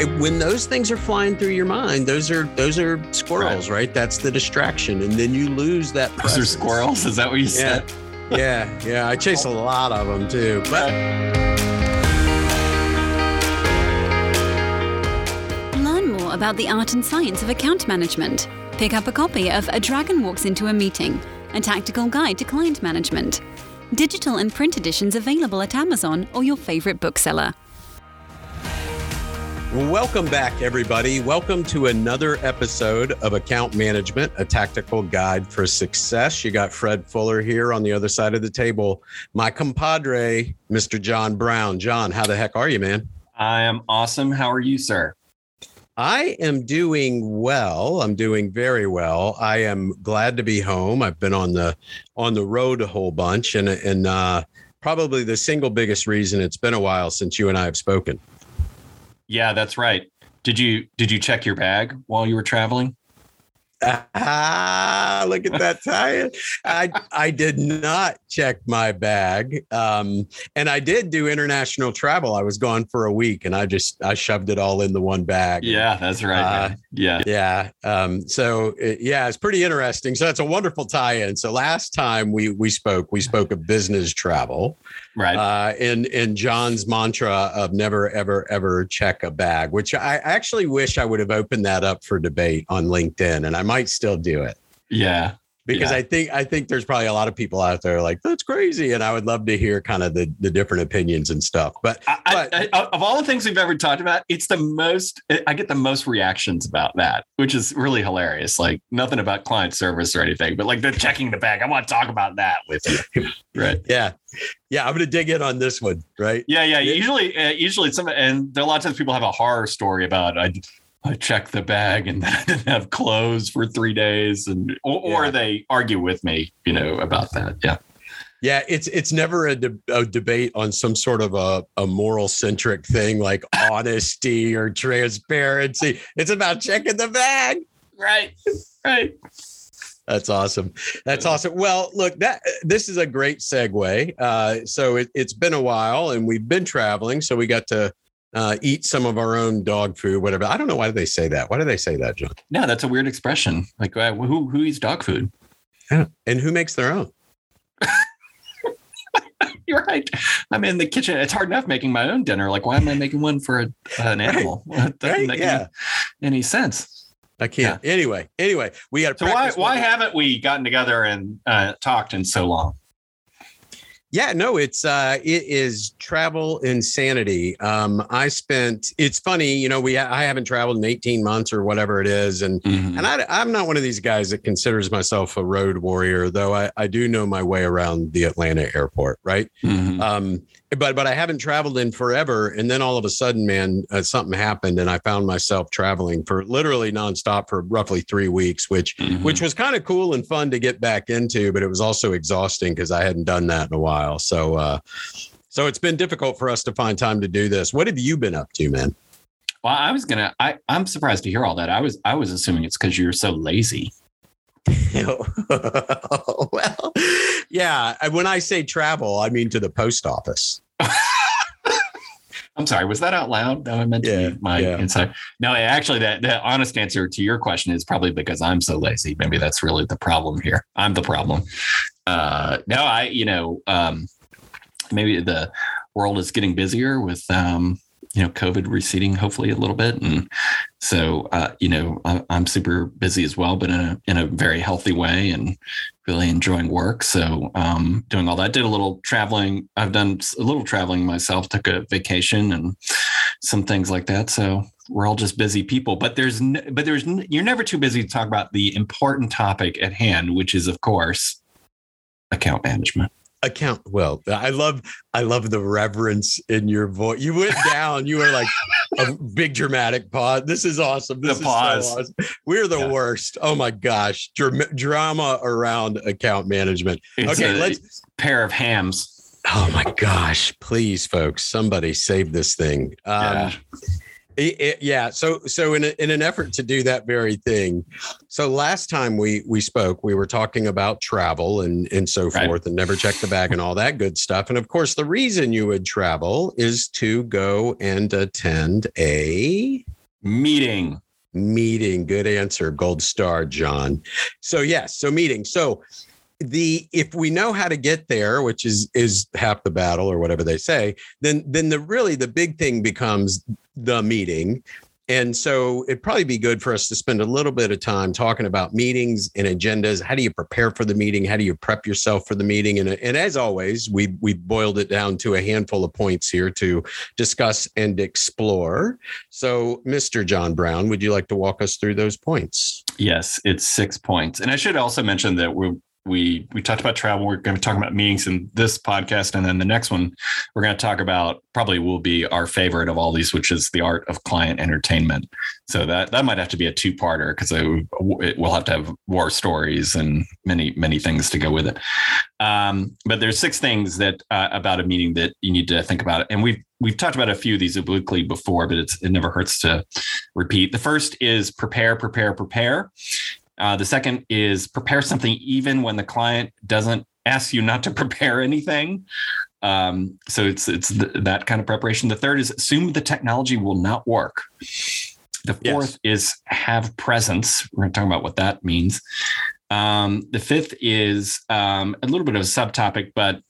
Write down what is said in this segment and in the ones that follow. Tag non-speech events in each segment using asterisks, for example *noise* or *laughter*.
it, when those things are flying through your mind, those are those are squirrels, right? right? That's the distraction, and then you lose that. Those presence. are squirrels. Is that what you yeah. said? yeah, yeah. I chase a lot of them too, but. Learn more about the art and science of account management. Pick up a copy of A Dragon Walks into a Meeting, a tactical guide to client management. Digital and print editions available at Amazon or your favorite bookseller. Welcome back, everybody. Welcome to another episode of Account Management, a tactical guide for success. You got Fred Fuller here on the other side of the table. My compadre, Mr. John Brown. John, how the heck are you, man? I am awesome. How are you, sir? I am doing well. I'm doing very well. I am glad to be home. I've been on the on the road a whole bunch, and and uh, probably the single biggest reason it's been a while since you and I have spoken. Yeah, that's right. Did you did you check your bag while you were traveling? Ah, look at that tie I I did not check my bag, um, and I did do international travel. I was gone for a week, and I just I shoved it all in the one bag. Yeah, that's right. Uh, yeah, yeah. Um, so it, yeah, it's pretty interesting. So that's a wonderful tie-in. So last time we we spoke, we spoke of business travel, right? Uh, in in John's mantra of never ever ever check a bag, which I actually wish I would have opened that up for debate on LinkedIn, and I might still do it. Yeah, because yeah. I think I think there's probably a lot of people out there like that's crazy, and I would love to hear kind of the the different opinions and stuff. But, I, but I, I, of all the things we've ever talked about, it's the most I get the most reactions about that, which is really hilarious. Like nothing about client service or anything, but like the checking the bag. I want to talk about that with you, *laughs* right? Yeah, yeah. I'm going to dig in on this one, right? Yeah, yeah. Usually, uh, usually some, and there are a lot of times people have a horror story about I I checked the bag and *laughs* then I didn't have clothes for three days, and or, yeah. or they argue with me, you know, about that. Yeah. Yeah, it's it's never a, de- a debate on some sort of a, a moral centric thing like *laughs* honesty or transparency. It's about checking the bag. Right. Right. That's awesome. That's awesome. Well, look, that this is a great segue. Uh, so it, has been a while, and we've been traveling, so we got to uh, eat some of our own dog food, whatever. I don't know why do they say that. Why do they say that, John? No, that's a weird expression. Like, uh, who who eats dog food? Yeah. And who makes their own? *laughs* You're right. I'm in the kitchen. It's hard enough making my own dinner. Like, why am I making one for a, an animal? *laughs* Right. doesn't right. yeah. any, any sense. I can't. Yeah. Anyway, anyway, we got to. So why why haven't we gotten together and uh, talked in so long? Yeah, no, it's uh it is travel insanity. Um I spent it's funny, you know, we I haven't traveled in 18 months or whatever it is and mm-hmm. and I I'm not one of these guys that considers myself a road warrior, though I I do know my way around the Atlanta airport, right? Mm-hmm. Um but but I haven't traveled in forever. And then all of a sudden, man, uh, something happened, and I found myself traveling for literally nonstop for roughly three weeks, which mm-hmm. which was kind of cool and fun to get back into, but it was also exhausting because I hadn't done that in a while. So uh, so it's been difficult for us to find time to do this. What have you been up to, man? Well, I was gonna. I I'm surprised to hear all that. I was I was assuming it's because you're so lazy. *laughs* *laughs* well, yeah. When I say travel, I mean to the post office. I'm sorry. Was that out loud? No, I meant to yeah, my yeah. inside. No, actually, that the honest answer to your question is probably because I'm so lazy. Maybe that's really the problem here. I'm the problem. Uh, no, I, you know, um, maybe the world is getting busier with um, you know covid receding hopefully a little bit. And so uh, you know I, am super busy as well but in a in a very healthy way and really enjoying work. So um, doing all that did a little traveling. I've done a little traveling myself took a vacation and some things like that. So we're all just busy people but there's but there's you're never too busy to talk about the important topic at hand which is of course account management account well i love i love the reverence in your voice you went down you were like a big dramatic pause this is awesome this the pause so awesome. we're the yeah. worst oh my gosh Dr- drama around account management it's okay let's pair of hams oh my gosh please folks somebody save this thing um, yeah. It, it, yeah. So so in a, in an effort to do that very thing, so last time we we spoke, we were talking about travel and and so right. forth, and never check the bag and all that good stuff. And of course, the reason you would travel is to go and attend a Meeting. Meeting. Good answer. Gold star, John. So yes, so meeting. So the if we know how to get there which is is half the battle or whatever they say then then the really the big thing becomes the meeting and so it'd probably be good for us to spend a little bit of time talking about meetings and agendas. How do you prepare for the meeting? How do you prep yourself for the meeting? And, and as always, we we boiled it down to a handful of points here to discuss and explore. So, Mr. John Brown, would you like to walk us through those points? Yes, it's six points. And I should also mention that we're we we talked about travel. We're going to talk about meetings in this podcast, and then the next one we're going to talk about probably will be our favorite of all these, which is the art of client entertainment. So that that might have to be a two parter because it, we'll have to have war stories and many many things to go with it. Um, but there's six things that uh, about a meeting that you need to think about, and we've we've talked about a few of these obliquely before, but it's it never hurts to repeat. The first is prepare, prepare, prepare. Uh, the second is prepare something even when the client doesn't ask you not to *laughs* prepare anything. Um, so it's it's th- that kind of preparation. The third is assume the technology will not work. The fourth yes. is have presence. We're going to talk about what that means. Um, the fifth is um, a little bit of a subtopic, but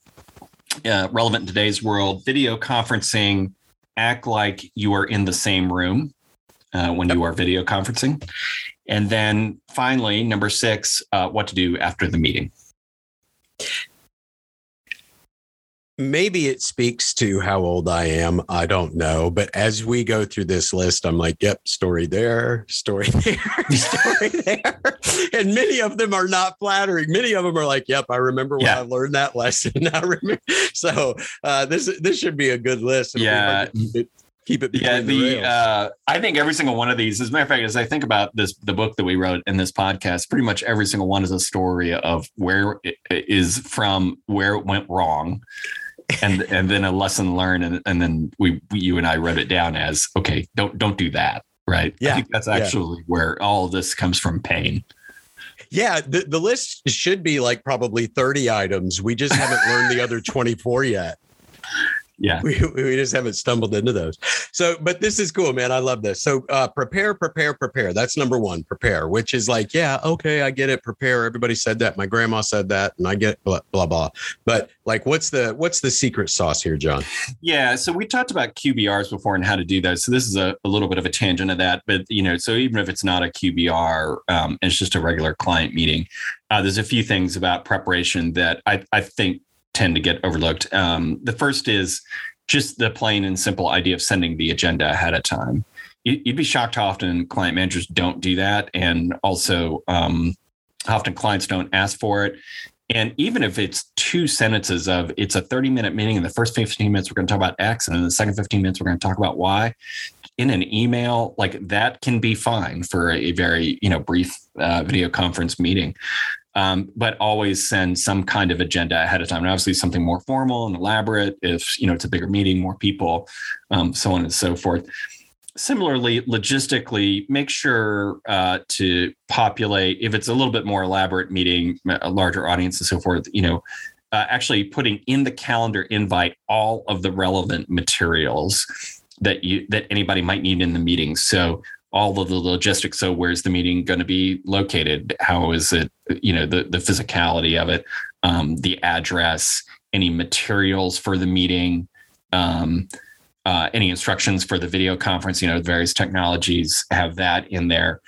uh, relevant in today's world. Video conferencing. Act like you are in the same room uh, when you are video conferencing. And then finally, number six, uh, what to do after the meeting. Maybe it speaks to how old I am. I don't know. But as we go through this list, I'm like, yep, story there, story *laughs* there, story there. and many of them are not flattering. Many of them are like, yep, I remember when yeah. I learned that *laughs* lesson. I remember. So uh, this this should be a good list. Yeah keep it. Yeah, the, the uh, I think every single one of these, as a matter of fact, as I think about this, the book that we wrote in this podcast, pretty much every single one is a story of where it is from, where it went wrong, and *laughs* and then a lesson learned, and, and then we, we you and I wrote it down as okay, don't don't do that, right? Yeah, I think that's actually yeah. where all of this comes from pain. Yeah, the, the list should be like probably 30 items. We just haven't learned the other 24 yet yeah. *laughs* We, we just haven't stumbled into those. So but this is cool man. I love this. So uh, prepare prepare prepare. That's number one prepare which is like yeah okay i get it prepare. Everybody said that. My grandma said that and i get blah blah blah. But like what's the what's the secret sauce here john? Yeah so we talked about qbrs before and how to do that so this is a, a little bit of a tangent of that but you know so even if it's not a qbr um, it's just a regular client meeting uh, there's a few things about preparation that I, I think tend to get overlooked. Um, the first is just the plain and simple idea of sending the agenda ahead of time. You'd be shocked how often client managers don't do that, and also um, often clients don't ask for it. And even if it's two sentences of it's a 30 minute meeting, in the first 15 minutes we're going to talk about X, and in the second 15 minutes we're going to talk about Y. In an email, like that can be fine for a very you know brief uh, video conference meeting um, but always send some kind of agenda ahead of time. And obviously, something more formal and elaborate if you know it's a bigger meeting, more people, um, so on and so forth. Similarly, logistically, make sure uh, to populate if it's a little bit more elaborate meeting, a larger audience, and so forth. You know, uh, actually putting in the calendar invite all of the relevant materials that you that anybody might need in the meeting. So all of the logistics. So where's the meeting going to be located? How is it, you know, the, the physicality of it, um, the address, any materials for the meeting, um, uh, any instructions for the video conference, you know, various technologies have that in there.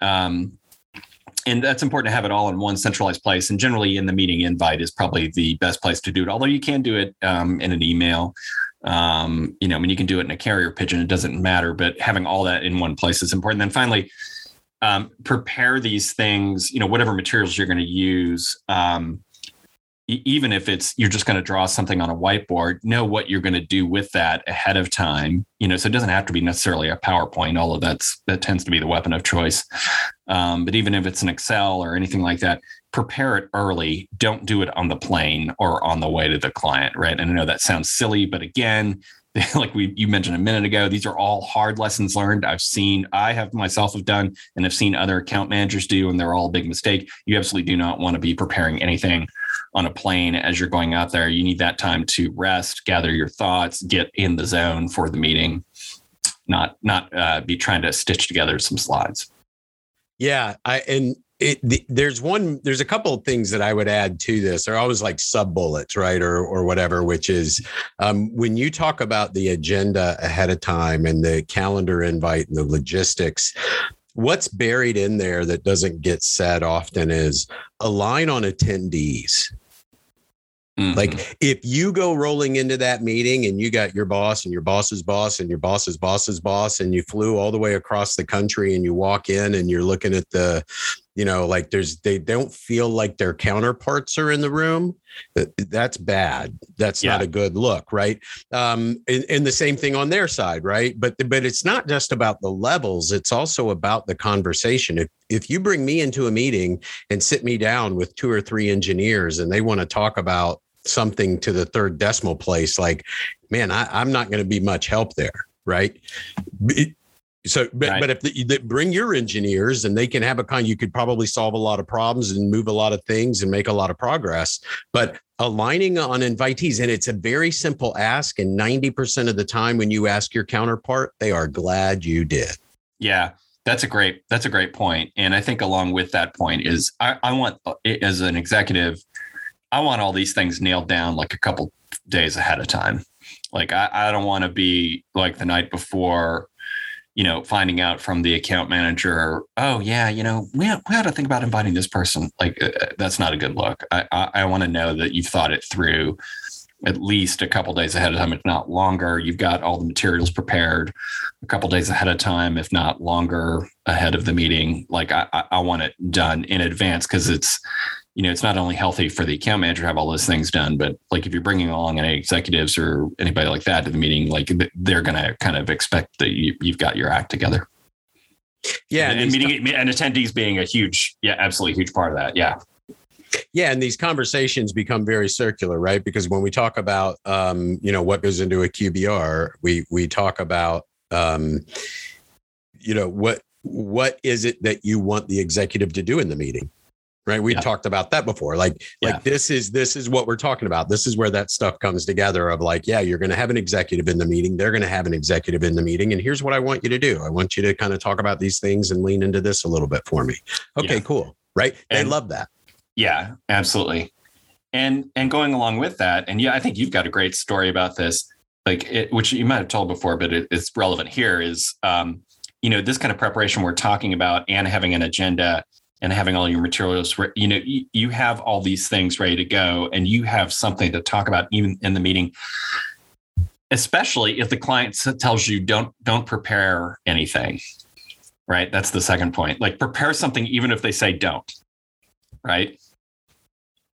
Um, and that's important to have it all in one centralized place. And generally, in the meeting invite is probably the best place to do it. Although you can do it um, in an email um, you know, I mean, you can do it in a carrier pigeon, it doesn't matter, but having all that in one place is important. Then finally, um, prepare these things, you know, whatever materials you're going to use. Um, even if it's you're just going to draw something on a whiteboard know what you're going to do with that ahead of time you know so it doesn't have to be necessarily a powerpoint although that's that tends to be the weapon of choice um, but even if it's an excel or anything like that prepare it early. Don't do it on the plane or on the way to the client, right? And I know that sounds silly, but again, *laughs* like we you mentioned a minute ago, these are all hard lessons learned. I've seen, I have myself have done, and have seen other account managers do, and they're all a big mistake. You absolutely do not want to be preparing anything on a plane as you're going out there. You need that time to rest, gather your thoughts, get in the zone for the meeting. not not uh, be trying to stitch together some slides. Yeah, I and it, the, there's one there's a couple of things that I would add to this. They're always like sub bullets, right, or or whatever. Which is um, when you talk about the agenda ahead of time and the calendar invite and the logistics. What's buried in there that doesn't get said often is align on attendees. Mm-hmm. Like if you go rolling into that meeting and you got your boss and your boss's boss and your boss's boss's boss and you flew all the way across the country and you walk in and you're looking at the you know like there's they don't feel like their counterparts are in the room that's bad that's yeah. not a good look right um and, and, the same thing on their side right but but it's not just about the levels it's also about the conversation if if you bring me into a meeting and sit me down with two or three engineers and they want to talk about something to the third decimal place like man I, i'm not going to be much help there right it, so, but, right. but if the, the, bring your engineers and they can have a kind, you could probably solve a lot of problems and move a lot of things and make a lot of progress. But aligning on invitees, and it's a very simple ask. And 90% of the time when you ask your counterpart, they are glad you did. Yeah. That's a great, that's a great point. And I think along with that point is I, I want uh, as an executive, I want all these things nailed down like a couple days ahead of time. Like I, I don't want to be like the night before you know, finding out from the account manager, oh yeah, you know, we have, we had to think about inviting this person. Like uh, uh that's not a good look. I I, I want to know that you've thought it through at least a couple days ahead of time, if not longer. You've got all the materials prepared a couple days ahead of time, if not longer ahead of the meeting. Like I, I want it done in advance because it's you know, it's not only healthy for the account manager to have all those things done, but like if you're bringing along any executives or anybody like that to the meeting, like they're going to kind of expect that you, have got your act together. Yeah, and, and meeting and attendees being a huge, yeah, absolutely huge part of that. Yeah. Yeah, and these conversations become very circular, right? Because when we talk about, um, you know, what goes into a QBR, we we talk about, um, you know, what what is it that you want the executive to do in the meeting? Right? We yeah. talked about that before. Like yeah. like this is this is what we're talking about. This is where that stuff comes together of like yeah you're going to have an executive in the meeting. They're going to have an executive in the meeting. And here's what i want you to do. I want you to kind of talk about these things and lean into this a little bit for me. Okay yeah. cool. Right? And, they love that. Yeah absolutely. And and going along with that and yeah i think you've got a great story about this. Like it, which you might have told before but it, it's relevant here is um you know this kind of preparation we're talking about and having an agenda and having all your materials you know you have all these things ready to go and you have something to talk about even in the meeting. Especially if the client tells you don't don't prepare anything right? That's the second point. Like prepare something even if they say don't right?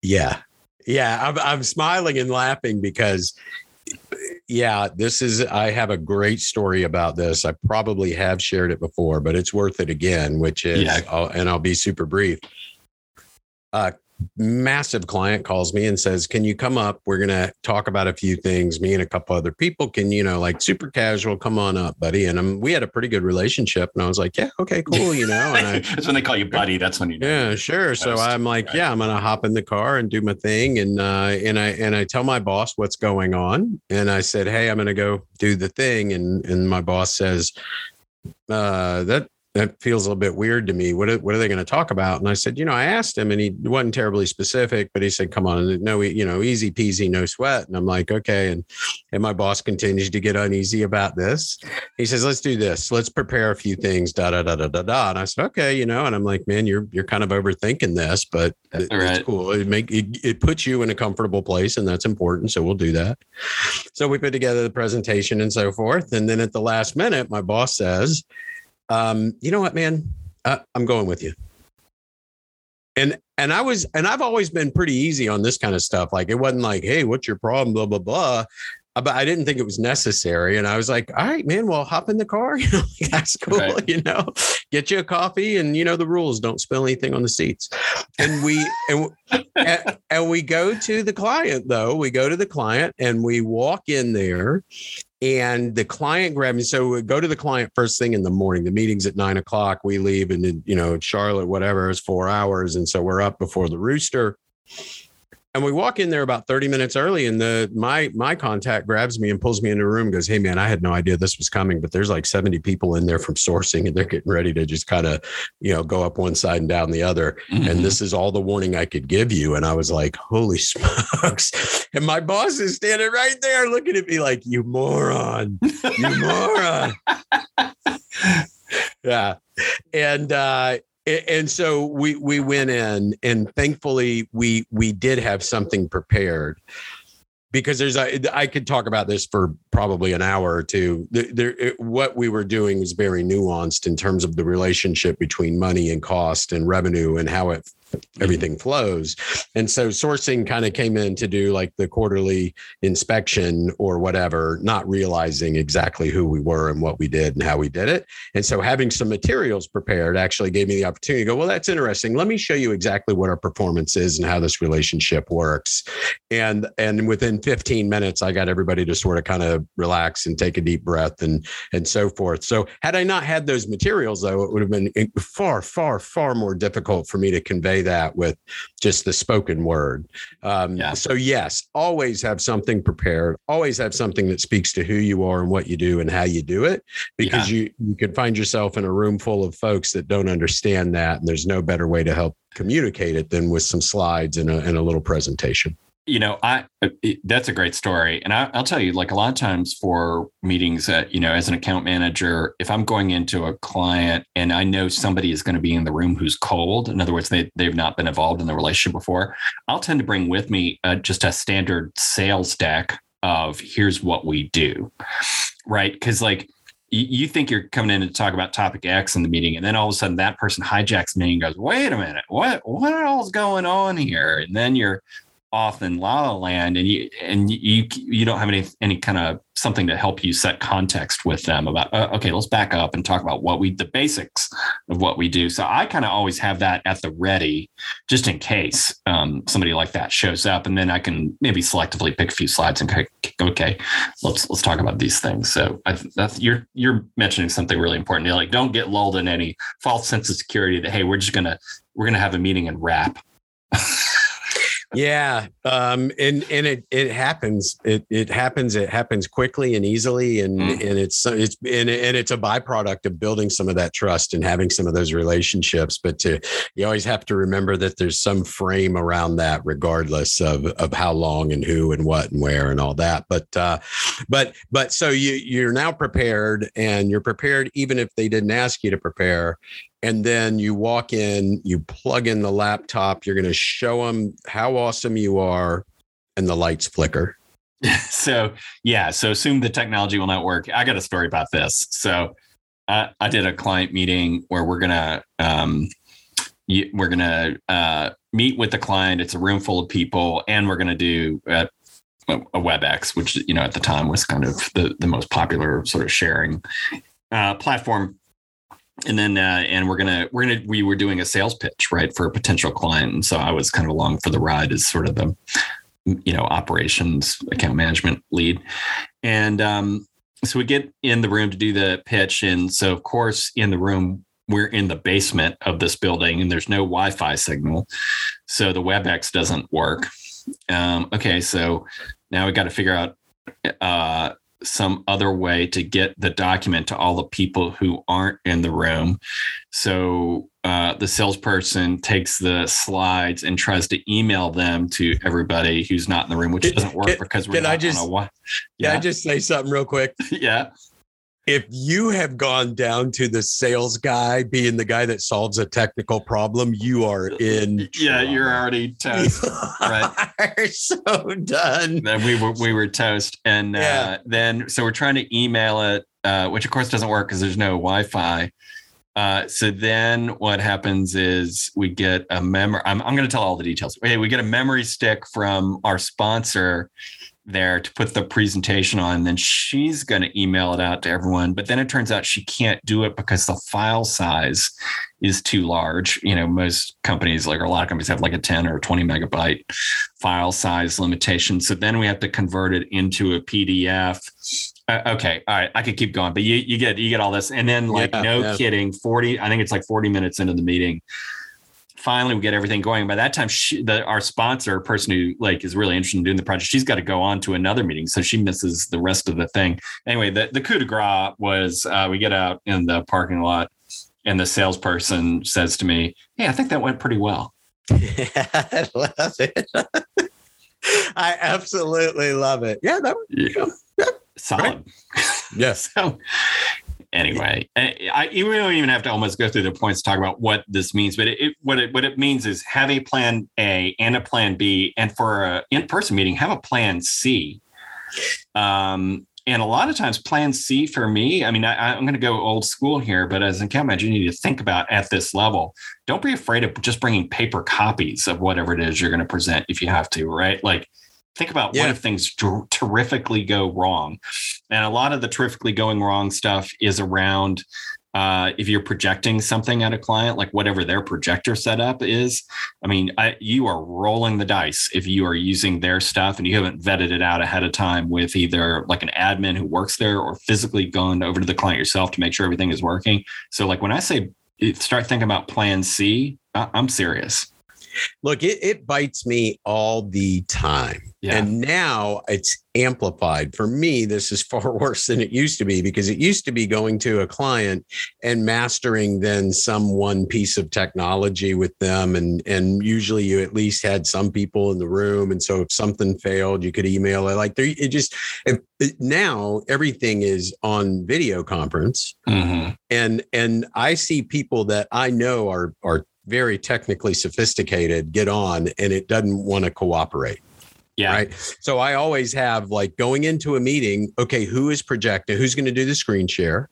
Yeah. Yeah i'm, I'm smiling and laughing because yeah, this is, I have a great story about this. I probably have shared it before, but it's worth it again, which is, yeah. I'll, and I'll be super brief. Uh, massive client calls me and says, Can you come up? We're going to talk about a few things. Me and a couple other people can, you know, like super casual, come on up, buddy. And I'm, we had a pretty good relationship. And I was like, Yeah, okay, cool. You know, and I, *laughs* that's when they call you buddy. That's when you know. Yeah, sure. So I'm like, right. Yeah, I'm going to hop in the car and do my thing. And, uh, and I, and I tell my boss what's going on. And I said, Hey, I'm going to go do the thing. And, and my boss says, uh, that that feels a little bit weird to me. What are, what are they going to talk about? And I said, you know, I asked him and he wasn't terribly specific, but he said, come on, no, you know, easy peasy, no sweat. And I'm like, okay. And, and my boss continues to get uneasy about this. He says, let's do this. Let's prepare a few things, da, da, da, da, da, da. And I said, okay, you know, and I'm like, man, you're, you're kind of overthinking this, but it, right. it's cool. It make, it, it puts you in a comfortable place and that's important. So we'll do that. So we put together the presentation and so forth. And then at the last minute, my boss says, um, you know what, man, uh, I'm going with you. And and I was and I've always been pretty easy on this kind of stuff. Like it wasn't like, hey, what's your problem? Blah blah blah. Uh, but I didn't think it was necessary. And I was like, all right, man, well, hop in the car. *laughs* You know, that's cool. Right. *laughs* You know, get you a coffee and, you know, the rules don't spill anything on the seats. And we, and, and, and we go to the client though. We go to the client and we walk in there and the client grabbed me. So we go to the client first thing in the morning. The meeting's at nine o'clock. We leave, and then, you know, Charlotte, whatever, is four hours, and so we're up before the rooster. And we walk in there about 30 minutes early, and the my my contact grabs me and pulls me into the room, goes, Hey man, I had no idea this was coming, but there's like 70 people in there from sourcing, and they're getting ready to just kind of, you know, go up one side and down the other. Mm-hmm. And this is all the warning I could give you. And I was like, Holy *laughs* smokes. And my boss is standing right there looking at me like, You moron, you *laughs* moron. *laughs* yeah. And uh and so we we went in and thankfully we we did have something prepared because there's a, I could talk about this for probably an hour or two. There, there, what we were doing was very nuanced in terms of the relationship between money and cost and revenue and how it. Mm-hmm. everything flows. And so sourcing kind of came in to do like the quarterly inspection or whatever, not realizing exactly who we were and what we did and how we did it. And so having some materials prepared actually gave me the opportunity to go, well, that's interesting. Let me show you exactly what our performance is and how this relationship works. And and within 15 minutes, I got everybody to sort of kind of relax and take a deep breath and and so forth. So had I not had those materials, though, it would have been eh, far, far, far more difficult for me to convey that with just the spoken word. Um, yeah. So, yes, always have something prepared, always have something that speaks to who you are and what you do and how you do it, because yeah. you, you can find yourself in a room full of folks that don't understand that. And there's no better way to help communicate it than with some slides and a, and a little presentation you know, I that's a great story, and I, will tell you, like a lot of times for meetings that you know, as an account manager, if I'm going into a client and I know somebody is going to be in the room who's cold, in other words, they they've not been involved in the relationship before, I'll tend to bring with me uh, just a standard sales deck of here's what we do, right? Because like you think you're coming in to talk about topic X in the meeting, and then all of a sudden that person hijacks me and goes, "Wait a minute, what what all's going on here?" And then you're off in La La Land, and you and you you don't have any any kind of something to help you set context with them about uh, okay, let's back up and talk about what we the basics of what we do. So I kind of always have that at the ready, just in case um, somebody like that shows up, and then I can maybe selectively pick a few slides and okay, let's let's talk about these things. So I, that's you're you're mentioning something really important. You're like don't get lulled in any false sense of security that hey, we're just gonna we're gonna have a meeting and wrap. *laughs* yeah um and and it it happens it it happens it happens quickly and easily and mm. and it's it's and, and it's a byproduct of building some of that trust and having some of those relationships but to you always have to remember that there's some frame around that regardless of of how long and who and what and where and all that but uh but but so you you're now prepared and you're prepared even if they didn't ask you to prepare and then you walk in, you plug in the laptop, you're going to show them how awesome you are, and the lights flicker. *laughs* so, yeah. So, assume the technology will not work. I got a story about this. So, uh, I did a client meeting where we're going to, um, we're going to uh, meet with the client. It's a room full of people, and we're going to do a, a WebEx, which, you know, at the time was kind of the, the most popular sort of sharing uh, platform and then uh, and we're gonna we're gonna we were doing a sales pitch right for a potential client. And so i was kind of along for the ride as sort of the you know operations account management lead. And um, so we get in the room to do the pitch. And so of course in the room we're in the basement of this building and there's no wi-fi signal. So the webex doesn't work. Um, okay so now we got to figure out uh, some other way to get the document to all the people who aren't in the room. So uh, the salesperson takes the slides and tries to email them to everybody who's not in the room, which doesn't work can, because we're can not I just, on a Yeah, can I just say something real quick? *laughs* yeah if you have gone down to the sales guy being the guy that solves a technical problem, you are in. Yeah, trouble. you're already *laughs* toast. right. Are so done. Then we were we were toast, and uh, yeah. uh, then so we're trying to email it, uh, which of course doesn't work because there's no Wi-Fi. Uh, so then what happens is we get a memory. I'm, I'm going to tell all the details. Okay, we get a memory stick from our sponsor there to put the presentation on. And then she's going to email it out to everyone. But then it turns out she can't do it because the file size is too large. You know, most companies, like a lot of companies, have like a 10 or 20 megabyte file size limitation. So then we have to convert it into a PDF. Uh, okay, all right, I could keep going, but you you get you get all this, and then like yeah, no yeah. kidding, forty. I think it's like forty minutes into the meeting, finally we get everything going. By that time, she, the, our sponsor, person who like is really interested in doing the project, she's got to go on to another meeting, so she misses the rest of the thing. Anyway, the the coup de grace was uh, we get out in the parking lot, and the salesperson says to me, "Hey, I think that went pretty well." Yeah, *laughs* I love it. *laughs* I absolutely love it. Yeah, that was, yeah. yeah. solid. Right. Yes. *laughs* so, anyway, I, you don't even have to almost go through the points to talk about what this means, but it, it, what it what it means is have a plan A and a plan B, and for a in person meeting, have a plan C. Um, and a lot of times, plan C for me, I mean, I, am going to go old school here, but as an account manager, you need to think about at this level. Don't be afraid of just bringing paper copies of whatever it is you're going to present if you have to, right? Like, think about yeah. what if things terrifically go wrong and a lot of the terrifically going wrong stuff is around uh, if you're projecting something at a client, like whatever their projector setup is, I mean, I, you are rolling the dice if you are using their stuff and you haven't vetted it out ahead of time with either like an admin who works there or physically gone over to the client yourself to make sure everything is working. So, like when I say start thinking about Plan C, I, I'm serious. Look, it, it bites me all the time. Yeah. And now it's amplified. For me, this is *laughs* far worse than it used to be because it used to be going to a client and mastering then some one piece of technology with them. And, and usually you at least had some people in the room. And so if something failed, you could email it. Like there, it just, it, now everything is on video conference. Mm-hmm. And, and I see people that I know are, are very technically sophisticated get on and it doesn't want to cooperate. Yeah. Right. So I always have like going into a meeting, okay, who is projecting? Who's going to do the screen share?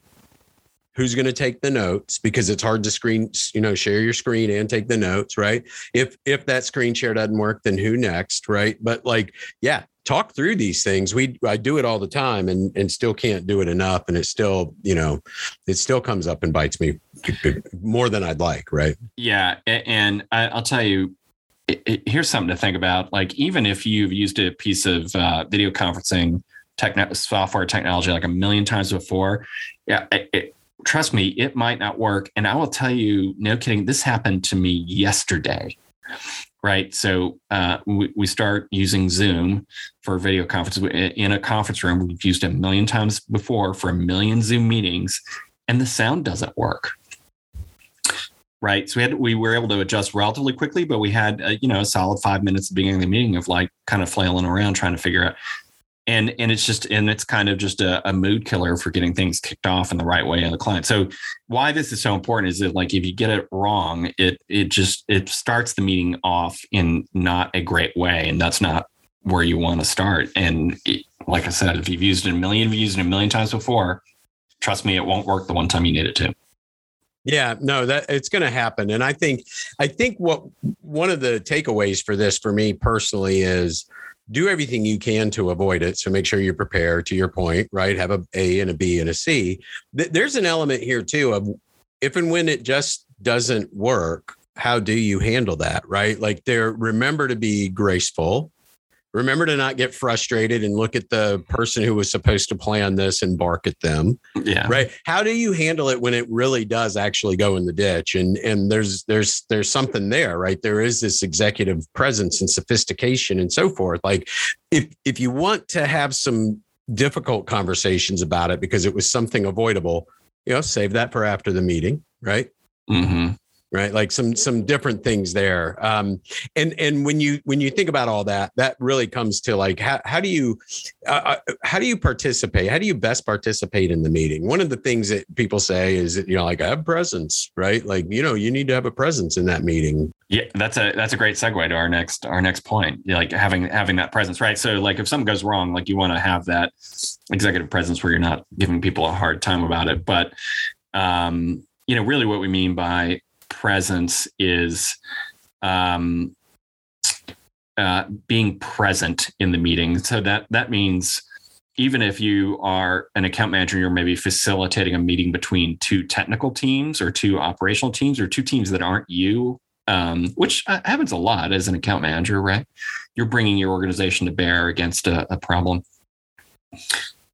Who's going to take the notes? Because it's hard to screen, you know, share your screen and take the notes, right? If if that screen share doesn't work, then who next, right? But like, yeah, talk through these things. We I do it all the time and and still can't do it enough. And it still, you know, it still comes up and bites me more than I'd like, right? Yeah. And I'll tell you, it, it, here's something to think about. Like, even if you've used a piece of uh, video conferencing techn- software technology like a million times before, yeah, it, trust me, it might not work. And I will tell you, no kidding, this happened to me yesterday. Right. So uh, we, we start using Zoom for video conferences in a conference room. We've used it a million times before for a million Zoom meetings, and the sound doesn't work right? So we had we were able to adjust relatively quickly, but we had uh, you know a solid five minutes at the beginning of the meeting of like kind of flailing around trying to figure out. And and it's just and it's kind of just a, a mood killer for getting things kicked off in the right way on the client. So why this is so important is that like if you get it wrong, it it just it starts the meeting off in not a great way, and that's not where you want to start. And it, like I said, if you've used it a million, used it a million times before, trust me, it won't work the one time you need it to. Yeah, no, that it's going to happen, and I think I think what one of the takeaways for this for me personally is do everything you can to avoid it. So make sure you're prepared. To your point, right? Have a A and a B and a C. There's an element here too of if and when it just doesn't work, how do you handle that? Right? Like there, remember to be graceful remember to not get frustrated and look at the person who was supposed to plan this and bark at them. Yeah. Right? How do you handle it when it really does actually go in the ditch? And and there's there's there's something there right? There is this executive presence and sophistication and so forth. Like if if you want to have some difficult conversations about it because it was something avoidable you know save that for after the meeting right? Mm-hmm right? Like some some different things there. Um and and when you when you think about all that that really comes to like how, how do you uh, uh, how do you participate? How do you best participate in the meeting? One of the things that people say is that you know like I have presence right? Like you know you need to have a presence in that meeting. Yeah that's a that's a great segue to our next our next point like having having that presence right? So like if something goes wrong like you want to have that executive presence where you're not giving people a hard time about it. But um you know really what we mean by presence is um, uh, being present in the meeting. So that that means even if you are an account manager, you're maybe facilitating a meeting between two technical teams or two operational teams or two teams that aren't you, um, which uh, happens a lot as an account manager, right? You're bringing your organization to bear against a, a problem.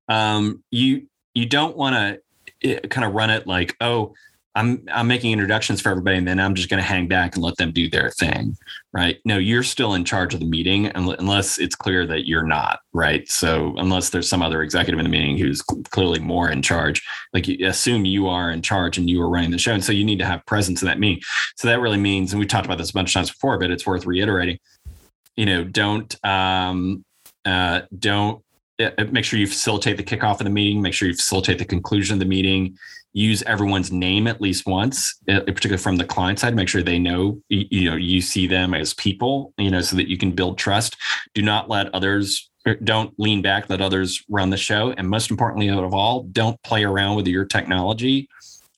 Um, you you don't want to eh, kind of run it like, oh, I'm I'm making introductions for everybody, and then I'm just going to hang back and let them do their thing, right? No, you're still in charge of the meeting, unless it's clear that you're not, right? So unless there's some other executive in the meeting who's clearly more in charge, like you assume you are in charge and you are running the show, and so you need to have presence in that meeting. So that really means, and we talked about this a bunch of times before, but it's worth reiterating. You know, don't um, uh, don't uh, make sure you facilitate the kickoff of the meeting. Make sure you facilitate the conclusion of the meeting use everyone's name at least once, uh, particularly from the client side. Make sure they know you know you see them as people, you know, so that you can build trust. Do not let others er, don't lean back, let others run the show. And most importantly of all, don't play around with your technology,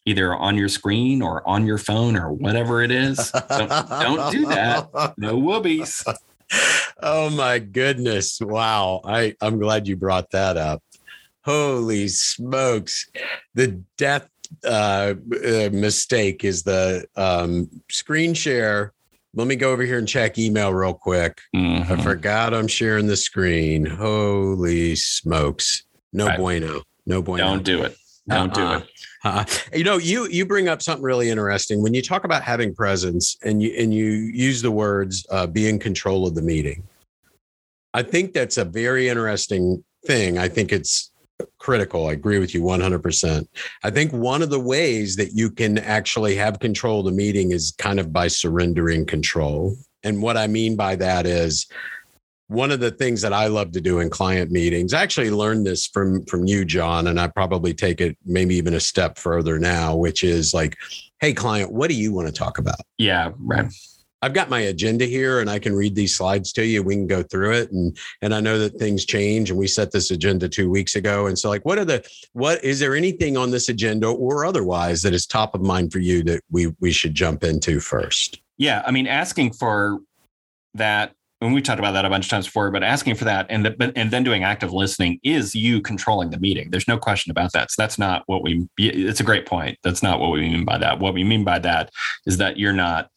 either on your screen or on your phone or whatever it is. Don't, don't do that. No whoobies. *laughs* Oh my goodness. Wow. I, I'm glad you brought that up holy smokes. The death uh, uh, mistake is the um, screen share. Let me go over here and check email real quick. Mm-hmm. i forgot i'm sharing the screen. Holy smokes. No bueno. No bueno. Don't do it. Don't uh-uh. do it. Uh, you know, you you bring up something really interesting. When you talk about having presence, and you and you use the words uh, "be in control of the meeting." I think that's a very interesting thing. I think it's critical. I agree with you 100%. I think one of the ways that you can actually have control of the meeting is kind of by surrendering control. And what I mean by that is one of the things that I love to do in client meetings. I actually learned this from from you John and I probably take it maybe even a step further now, which is like, "Hey client, what do you want to talk about?" Yeah, right I've got my agenda here and I can read these slides to you. We can go through it. And and I know that things change and we set this agenda two weeks ago. And so like what are the what is there anything on this agenda or otherwise that is top of mind for you that we we should jump into first? Yeah. I mean asking for that and we talked about that a bunch of times before, but asking for that and the, and then doing active listening is you controlling the meeting. There's no question about that. So that's not what we. It's a great point. That's not what we mean by that. What we mean by that is that you're not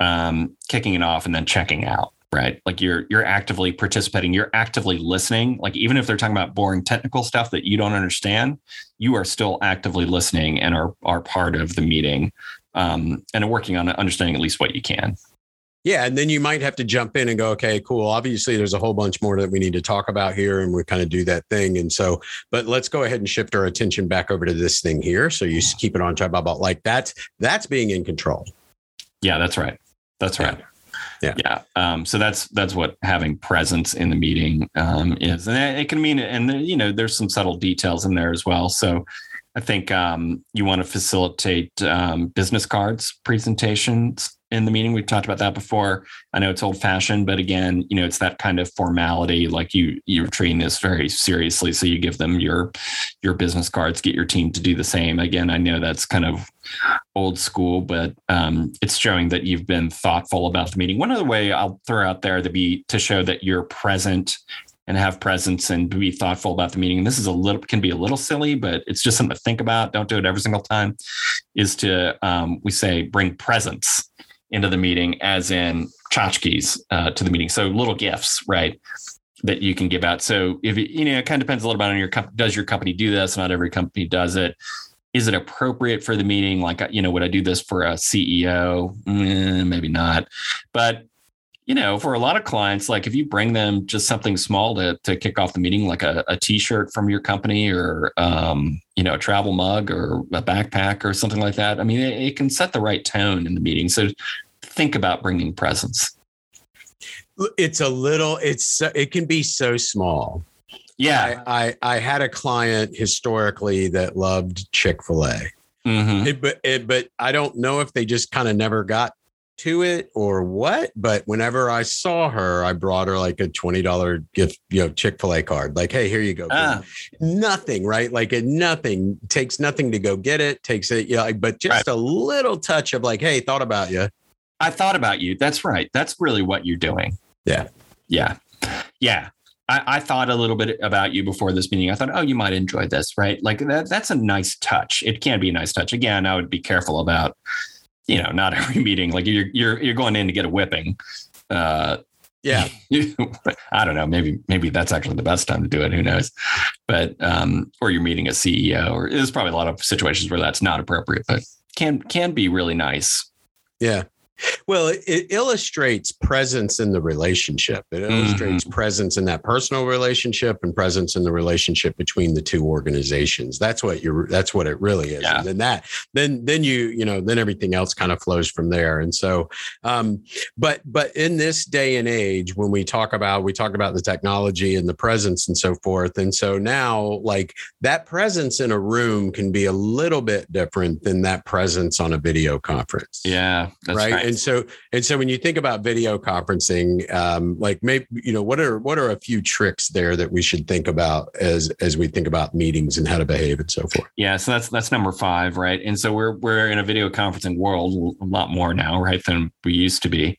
um, kicking it off and then checking out right? Like you're you're actively participating you're actively listening. Like even if they're talking about boring technical stuff that you don't understand you are still actively listening and are are part of the meeting um, and working on understanding at least what you can. Yeah and then you might have to jump in and go okay cool. Obviously there's a whole bunch more that we need to talk about here and we kind of do that thing. And so but let's go ahead and shift our attention back over to this thing here. So you keep it on track about like that's that's being in control. Yeah that's right that's right. Yeah. Yeah. Um, so that's that's what having presence in the meeting um, is, and it can mean, and you know, there's some subtle details in there as well. So I think um, you want to facilitate um, business cards presentations in the meeting. We've talked about that before. I know it's old fashioned, but again, you know, it's that kind of formality. Like you, you're treating this very seriously. So you give them your, your business cards, get your team to do the same. Again, I know that's kind of old school, but um, it's showing that you've been thoughtful about the meeting. One other way I'll throw out there to be to show that you're present and have presence and be thoughtful about the meeting. And this is a little can be a little silly, but it's just something to think about. Don't do it every single time. Is to um, we say bring presence into the meeting, as in tchotchkes uh, to the meeting. So little gifts, right? That you can give out. So if you know, it kind of depends a little bit on your company. Does your company do this? Not every company does it. Is it appropriate for the meeting? Like, you know, would I do this for a CEO? Mm, maybe not. But you know, for a lot of clients, like if you bring them just something small to to kick off the meeting, like a, a t-shirt from your company or um, you know, a travel mug or a backpack or something like that. I mean, it, it can set the right tone in the meeting. So think about bringing presents. It's a little, it's, it can be so small. Yeah. I, I, I had a client historically that loved Chick fil A. Mm-hmm. but, it, but I don't know if they just kind of never got to it or what, but whenever I saw her, I brought her like a $20 gift, you know, Chick-fil-A card. Like, hey, here you go. Ah. Nothing, right? Like it nothing takes nothing to go get it, takes it, yeah, but just right. a little touch of like, hey, thought about you. I thought about you. That's right. That's really what you're doing. Yeah. Yeah. Yeah. I, I, thought a little bit about you before this meeting. I thought, oh, you might enjoy this, right? Like that, that's a nice touch. It can be a nice touch. Again, I would be careful about, you know, not *laughs* every meeting. Like you're you're you're going in to get a whipping. Uh, yeah, *laughs* I don't know. Maybe maybe that's actually the best time to do it. Who knows? But um, or you're meeting a CEO, or there's probably a lot of situations where that's not appropriate. But can can be really nice. Yeah. Well, it, it, illustrates presence in the relationship. It illustrates mm-hmm. presence in that personal relationship and presence in the relationship between the two organizations. That's what you're. That's what it really is. Yeah. And then that, then then you you know then everything else kind of flows from there. And so, um, but but in this day and age, when we talk about we talk about the technology and the presence and so forth, and so now like that presence in a room can be a little bit different than that presence on a video conference. Yeah, right? right. And so and so when you think about video conferencing, um, like maybe you know what are what are a few tricks there that we should think about as as we think about meetings and how to behave and so forth. Yeah, so that's that's number five, right? And so we're we're in a video conferencing world a lot more now, right, than we used to be.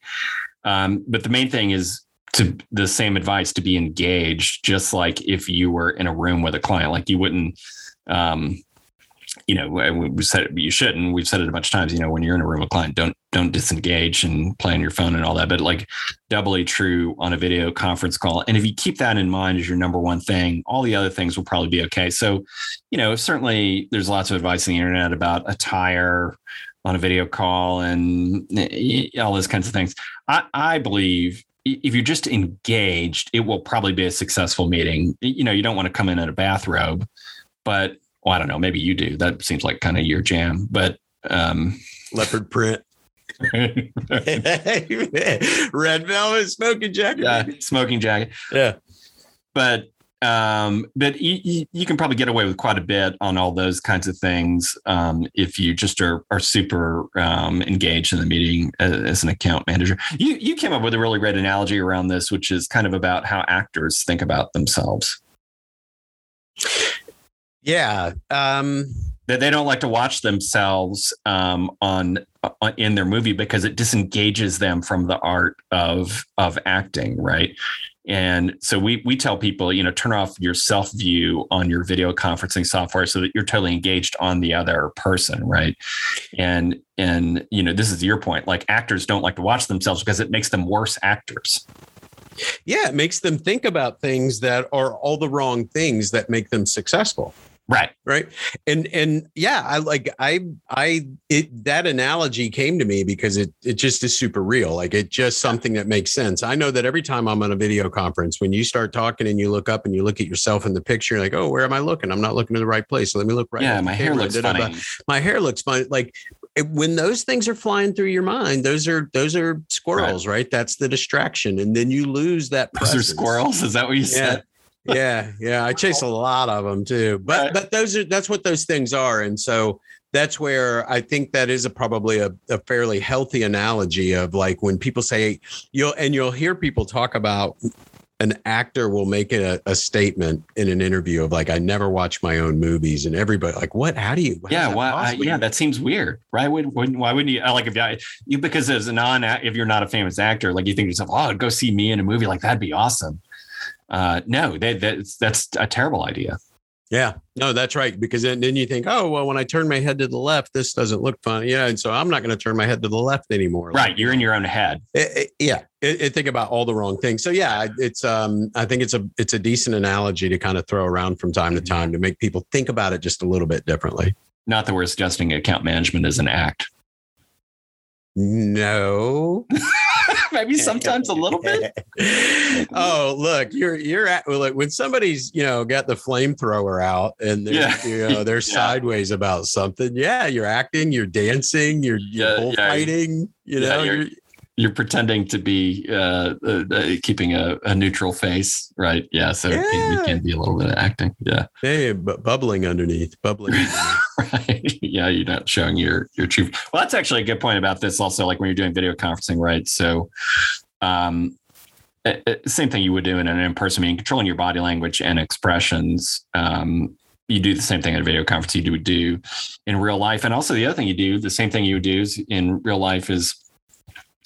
Um, but the main thing is to the same advice to be engaged, just like if you were in a room with a client, like you wouldn't um, you know, we said you shouldn't. We've said it a bunch of times. You know, when you're in a room with client, don't don't disengage and play on your phone and all that. But like, doubly true on a video conference call. And if you keep that in mind as your number one thing, all the other things will probably be okay. So, you know, certainly there's lots of advice on the internet about attire on a video call and eh, all those kinds of things. I, I believe if you're just engaged, it will probably be a successful meeting. You know, you don't want to come in in a bathrobe, but well, I don't know. Maybe you do. That seems like kind of your jam. But um, leopard print. *laughs* *laughs* Red velvet smoking jacket. Yeah, smoking jacket. Yeah. But um, but you, you, can probably get away with quite a bit on all those kinds of things um, if you just are are super um, engaged in the meeting as, as, an account manager. You you came up with a really great analogy around this, which is kind of about how actors think about themselves. Yeah. Um, that they don't like to watch themselves um, on, on, uh, in their movie because it disengages them from the art of of acting, right? And so we we tell people, you know, turn off your self view on your video conferencing software so that you're totally engaged on the other person, right? And and you know, this is your point. Like actors don't like to watch themselves because it makes them worse actors. Yeah, it makes them think about things that are all the wrong things that make them successful. Right. Right. And and yeah, I like I I it that analogy came to me because it it just is super real. Like it just something that makes sense. I know that every time I'm on a video conference, when you start talking and you look up and you look at yourself in the picture, like, oh, where am I looking? I'm not looking in the right place. So let me look right. Yeah, my hair looks funny. My hair looks funny. Like when those things are flying through your mind, those are those are squirrels, right? right? That's the distraction, and then you lose that. Presence. Those are squirrels. Is that what you yeah. said? Yeah, yeah. I chase a lot of them too, but but those are that's what those things are, and so that's where I think that is a probably a, a fairly healthy analogy of like when people say you'll and you'll hear people talk about an actor will make a, a, statement in an interview of like, I never watch my own movies, and everybody like, what? How do you? How yeah, why? I, yeah, that seems weird, right? Would, would, why wouldn't you? Like, if you, you because as a non, if you're not a famous actor, like you think to yourself, oh, go see me in a movie, like that'd be awesome uh, no, they, that's that's a terrible idea. Yeah, no, that's right. Because then, then you think, oh, well, when I turn my head to the left, this doesn't look fun. Yeah. And so I'm not going to turn my head to the left anymore. Right. Like, you're in your own head. It, it, yeah. It, think about all the wrong things. So yeah, it's, um, I think it's a, it's a decent analogy to kind of throw around from time to mm-hmm. time to make people think about it just a little bit differently. Not that we're suggesting account management is an act. No. *laughs* Maybe sometimes a little bit. *laughs* oh, look, you're you're at well, look, when somebody's you know got the flamethrower out and they're yeah. you know they're *laughs* yeah. sideways about something. Yeah, you're acting, you're dancing, you're, you're yeah, bullfighting. You know, you're, you're you're pretending to be uh, uh, uh, keeping a, a, neutral face, right? Yeah, so. It, can, it, can, be a little bit of acting. Yeah, hey, but bubbling underneath, bubbling. *laughs* Underneath. *laughs* Yeah, you're not showing your your true. Well, that's actually a good point about this. Also, like when you're doing video conferencing, right? So, um, same thing you would do in an in-person meeting, controlling your body language and expressions. Um, you do the same thing at a video conference you would do in real life, and also the other thing you do, the same thing you would do in real life is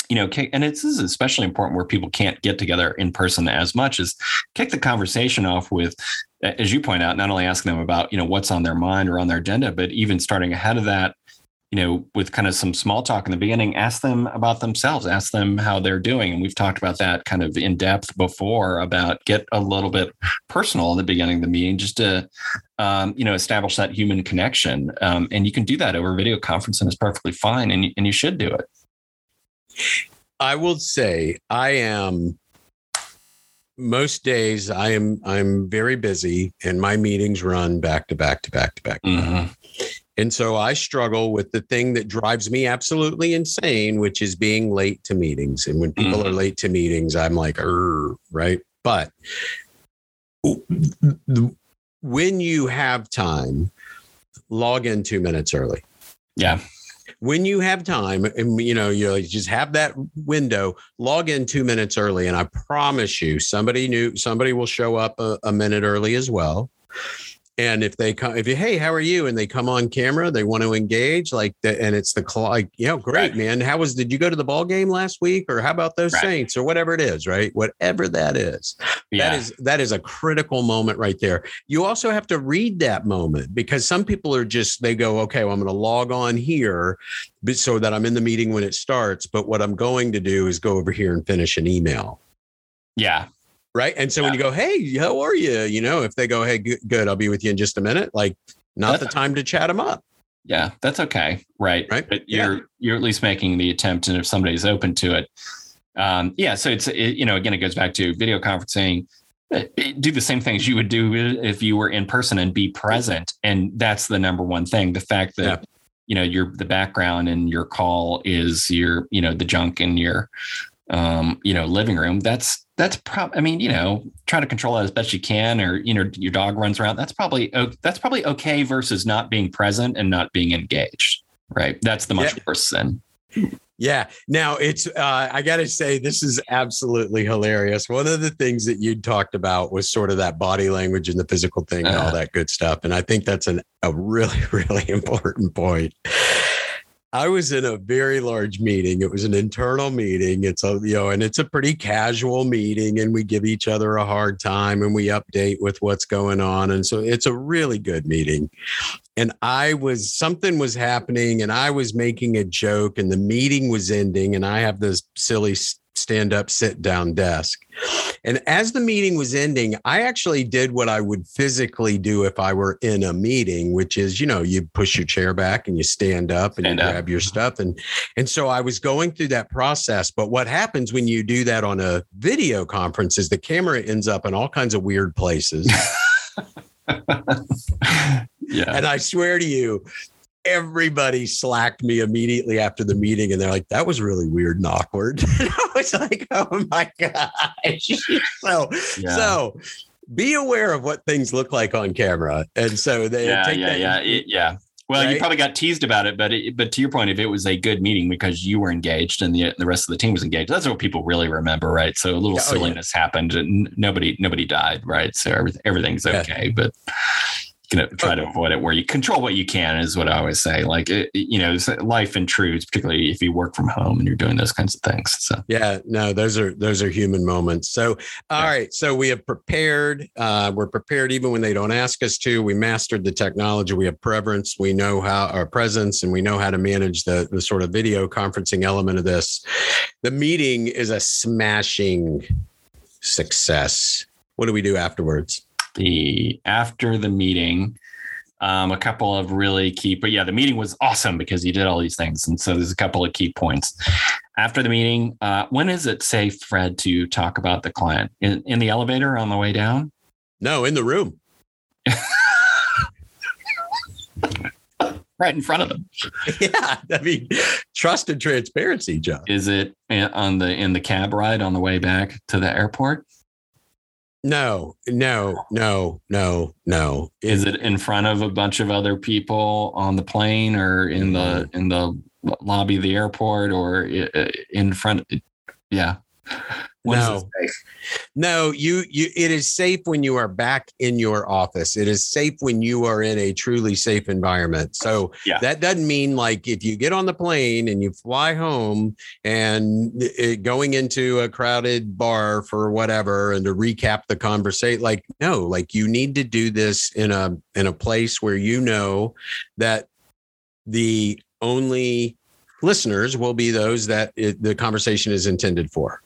you know, and it's this is especially important where people can't get together in person as much is kick the conversation off with, as you point out, not only asking them about, you know, what's on their mind or on their agenda, but even starting ahead of that you know, with kind of some small talk in the beginning, ask them about themselves, ask them how they're doing. And we've talked about that kind of in depth before about get a little bit personal in the beginning of the meeting just to, um, you know, establish that human connection. Um, and you can do that over video conference and it's perfectly fine. And, and you should do it. I will say I am most days I am I'm very busy and my meetings run back to back to back to back. Mm-hmm. And so I struggle with the thing that drives me absolutely insane, which is being late to meetings. And when people mm-hmm. are late to meetings, I'm like, right? But when you have time, log in two minutes early. Yeah. When you have time and you know, you just have that window, log in two minutes early. And I promise you, somebody new, somebody will show up a, a minute early as well and if they come if you hey how are you? and they come on camera they want to engage like the, and it's the like you know great right. man. How was did you go to the ball game last week? Or how about those right. saints? or whatever it is right? Whatever that is. Yeah. that is that is a critical moment right there. You also have to read that moment because some people are just they go okay well i'm going to log on here so that i'm in the meeting when it starts but what i'm going to do is go over here and finish an email. Yeah right? And so yeah. when you go, hey, how are you? You know, if they go, hey, good, I'll be with you in just a minute. Like, not that's the time to chat them up. Yeah, that's okay, right? Right. But you're yeah. you're at least making the attempt, and if somebody's open to it, um, yeah. So it's it, you know again it goes back to video conferencing. Uh, do the same things you would do if you were in person and be present, and that's the number one thing. The fact that. Yeah you know your the background and your call is your you know the junk in your um, you know, living room, that's that's probably. I mean, you know, try to control it as best you can, or you know, your dog runs around. That's probably that's probably okay versus not being present and not being engaged. Right. That's the much yeah. worse sin. Yeah. Now it's, uh, I got to say, this is absolutely hilarious. One of the things that you talked about was sort of that body language and the physical thing and uh, all uh-huh. that good stuff. And I think that's an, a really, *laughs* really important point. I was in a very large meeting. It was an internal meeting. It's a, you know, and it's a pretty casual meeting and we give each other a hard time and we update with what's going on. And so it's a really good meeting. And I was, something was happening and I was making a joke and the meeting was ending. And I have this silly stand up, sit down desk. And as the meeting was ending, I actually did what I would physically do if I were in a meeting, which is, you know, you push your chair back and you stand up and stand you up. grab your stuff. And and so I was going through that process. But what happens when you do that on a video conference is the camera ends up in all kinds of weird places. *laughs* yeah. And I swear to you, everybody slacked me immediately after the meeting and they're like that was really weird and awkward *laughs* and i was like oh my gosh *laughs* so yeah. so be aware of what things look like on camera and so they yeah yeah yeah it, yeah well, right? you probably got teased about it, but it, but to your point, if it was a good meeting because you were engaged and the the rest of the team was engaged, that's what people really remember, right? So a little oh, yeah, silliness oh, yeah. happened, and nobody nobody died, right? So everything everything's okay, yeah. but going to try to avoid it where you control what you can is what I always say. Like, it, you know, life intrudes, particularly if you work from home and you're doing those kinds of things. So, yeah, no, those are, those are human moments. So, all yeah. right. So we have prepared, uh, we're prepared even when they don't ask us to, we mastered the technology. We have preference. We know how our presence and we know how to manage the, the sort of video conferencing element of this. The meeting is a smashing success. What do we do afterwards? The after the meeting um, a couple of really key but yeah the meeting was awesome because you did all these things. And so there's a couple of key points. After the meeting uh, when is it safe fred to talk about the client? In, in the elevator on the way down? No in the room. *laughs* Right in front of them. Yeah i mean trust and transparency john. Is it on the in the cab ride on the way back to the airport no, no, no, no, no. Is it in front of a bunch of other people on the plane or in the mm-hmm. in the lobby of the airport or in front? Yeah. When no, no, you you. It is safe when you are back in your office. It is safe when you are in a truly safe environment. So yeah. that doesn't mean like if you get on the plane and you fly home and it, going into a crowded bar for whatever and to recap the conversation. Like no, like you need to do this in a in a place where you know that the only listeners will be those that it, the conversation is intended for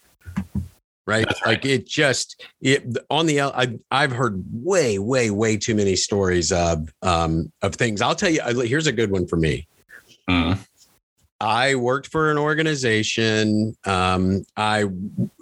right? right? Like it just it on the I I've heard way way way too many stories of um of things. I'll tell you. Here's a good one for me. Mm. I worked for an organization. Um, I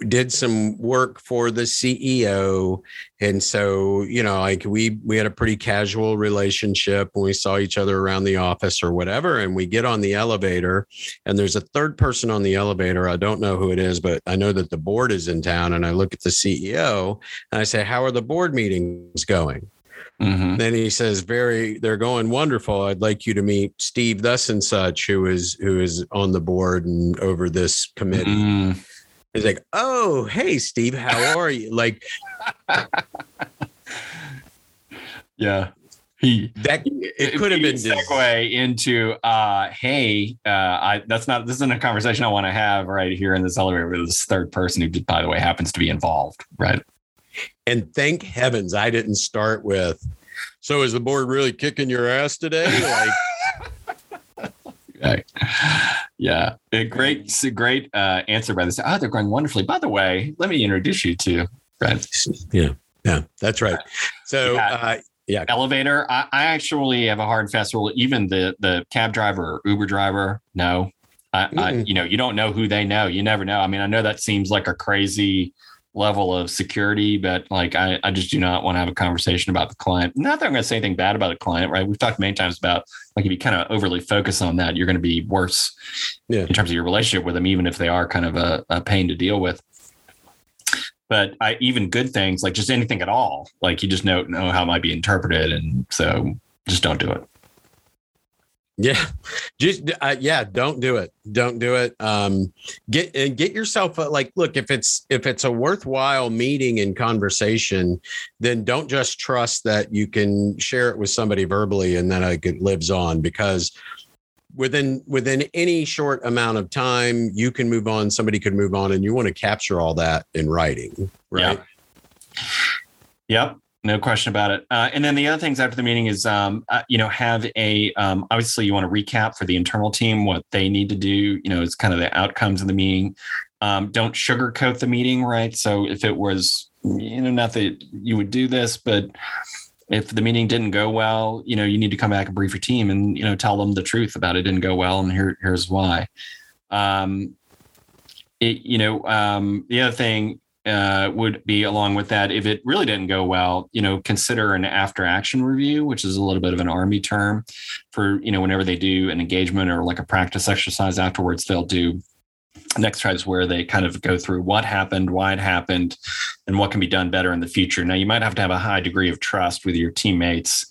did some work for the CEO, and so you know, like we we had a pretty casual relationship when we saw each other around the office or whatever. And we get on the elevator, and there's a third person on the elevator. I don't know who it is, but I know that the board is in town. And I look at the CEO and I say, "How are the board meetings going?" Mm-hmm. Then he says, "Very, they're going wonderful. I'd like you to meet Steve thus and such, who is who is on the board and over this committee." Mm. He's like, "Oh, hey, Steve, how are you?" Like, *laughs* yeah, he that it could have been segue into uh hey uh i that's not this isn't a conversation i want to have right here in this elevator with this third person who by the way happens to be involved right and thank heavens I didn't start with, so is the board really kicking your ass today? Like, *laughs* yeah, a great, a great uh, answer by this. Oh, they're going wonderfully. By the way, let me introduce you to. Yeah, yeah, that's right. So, yeah. Uh, yeah. Elevator. I, I, actually have a hard and fast rule. Even the the cab driver or Uber driver, no. I, I, you know, you don't know who they know. You never know. I mean, I know that seems like a crazy level of security, but like I, I just do not want to have a conversation about the client. Not that I'm going to say anything bad about a client, right? We've talked many times about like if you kind of overly focus on that, you're going to be worse yeah. in terms of your relationship with them, even if they are kind of a, a pain to deal with. But I even good things like just anything at all, like you just know know how it might be interpreted, and so just don't do it. Yeah, just uh, yeah, don't do it. Don't do it. Um, get and get yourself a, like look if it's if it's a worthwhile meeting and conversation, then don't just trust that you can share it with somebody verbally and then it lives on because within within any short amount of time you can move on. Somebody could move on, and you want to capture all that in writing, right? Yep. No question about it. Uh, and then the other things after the meeting is, um, uh, you know, have a um, obviously you want to recap for the internal team what they need to do. You know, it's kind of the outcomes of the meeting. Um, don't sugarcoat the meeting, right? So if it was, you know, not that you would do this, but if the meeting didn't go well, you know, you need to come back and brief your team and you know tell them the truth about it didn't go well and here here's why. Um, it, you know, um, the other thing uh, would be along with that. If it really didn't go well you know consider an after action review which is a little bit of an army term for you know whenever they do an engagement or like a practice exercise afterwards they'll do an exercise where they kind of go through what happened why it happened and what can be done better in the future. Now you might have to have a high degree of trust with your teammates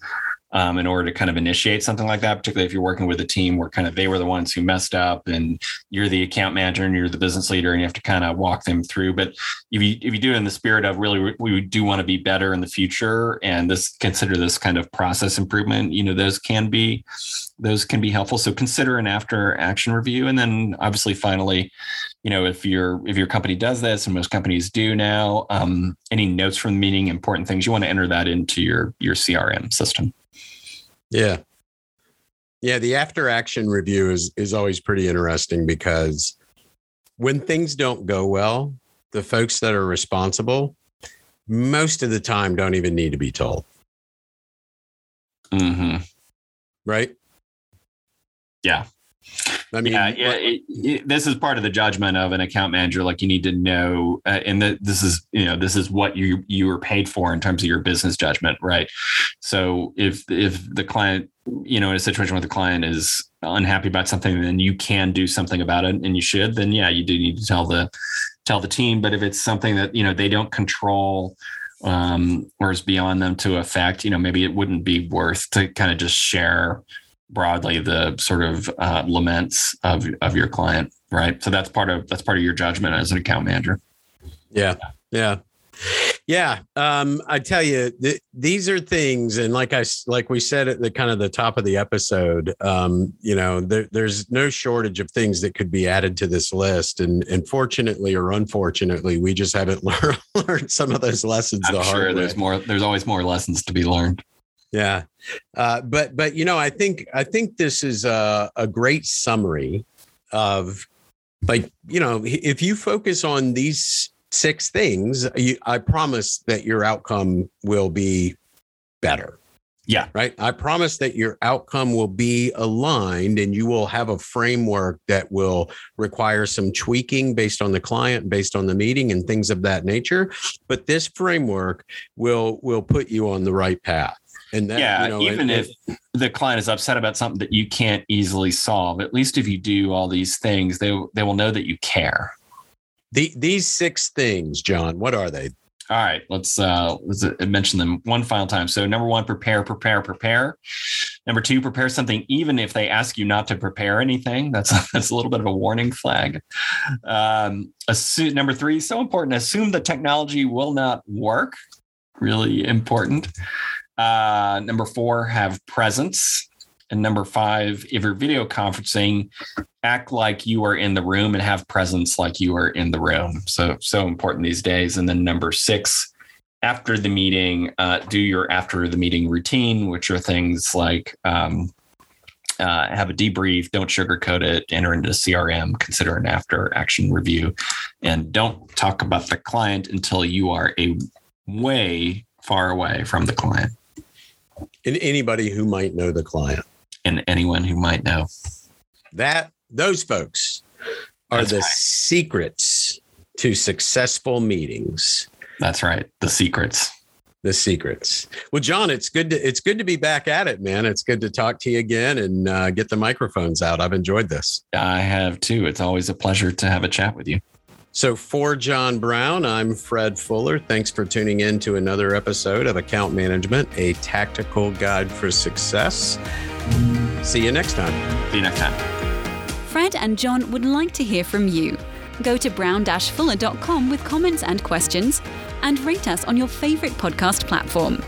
um, in order to kind of initiate something like that, particularly if you're working with a team where kind of they were the ones who messed up and you're the account manager and you're the business leader and you have to kind of walk them through. But if you if you do it in the spirit of really we do want to be better in the future and this consider this kind of process improvement, you know, those can be those can be helpful. So consider an after action review. And then obviously finally, you know, if your if your company does this and most companies do now, um, any notes from the meeting, important things, you want to enter that into your your CRM system. Yeah. Yeah, the after action review is is always pretty interesting because when things don't go well, the folks that are responsible most of the time don't even need to be told. Mm-hmm. Right? Yeah. I mean, yeah, yeah it, it, this is part of the judgment of an account manager. Like you need to know, uh, and that this is, you know, this is what you you were paid for in terms of your business judgment, right? So if if the client, you know, in a situation where the client is unhappy about something, then you can do something about it, and you should. Then yeah, you do need to tell the tell the team. But if it's something that you know they don't control um, or is beyond them to affect, you know, maybe it wouldn't be worth to kind of just share broadly the sort of uh, laments of of your client, right? So that's part of that's part of your judgment as an account manager. Yeah, yeah, yeah. Um, I tell you, th- these are things, and like I like we said at the kind of the top of the episode, um, you know, there, there's no shortage of things that could be added to this list, and and fortunately or unfortunately, we just haven't *laughs* learned learned some of those lessons I'm the sure hard there's more. There's always more lessons to be learned. Yeah, uh, but but you know, I think I think this is a, a great summary of like you know, if you focus on these six things, you, I promise that your outcome will be better. Yeah. Right. I promise that your outcome will be aligned and you will have a framework that will require some tweaking based on the client, based on the meeting and things of that nature. But this framework will will put you on the right path. And that, yeah, you know, even and, if the client is upset about something that you can't easily solve, at least if you do all these things, they they will know that you care. The, these six things, John, what are they? All right, let's uh, let's uh, mention them one final time. So number one, prepare, prepare, prepare. Number two, prepare something even if they ask you not to prepare anything. That's *laughs* that's a little bit of a warning flag. Um, assume, number three, so important. Assume the technology will not work. Really important. Uh, number four, have presence. And number five, if you're video conferencing, act like you are in the room and have presence like you are in the room. So, so important these days. And then number six, after the meeting, uh, do your after the meeting routine, which are things like um, uh, have a debrief, don't sugarcoat it, enter into CRM, consider an after action review, and don't talk about the client until you are a way far away from the client. And anybody who might know the client and anyone who might know. That those folks are That's the right. secrets to successful meetings. That's right. The secrets. The secrets. Well, John, it's good to it's good to be back at it, man. It's good to talk to you again and uh, get the microphones out. I've enjoyed this. I have too. It's always a pleasure to have a chat with you. So, for John Brown, I'm Fred Fuller. Thanks for tuning in to another episode of Account Management, a tactical guide for success. See you next time. See you next time. Fred and John would like to hear from you. Go to brown-fuller.com with comments and questions and rate us on your favorite podcast platform.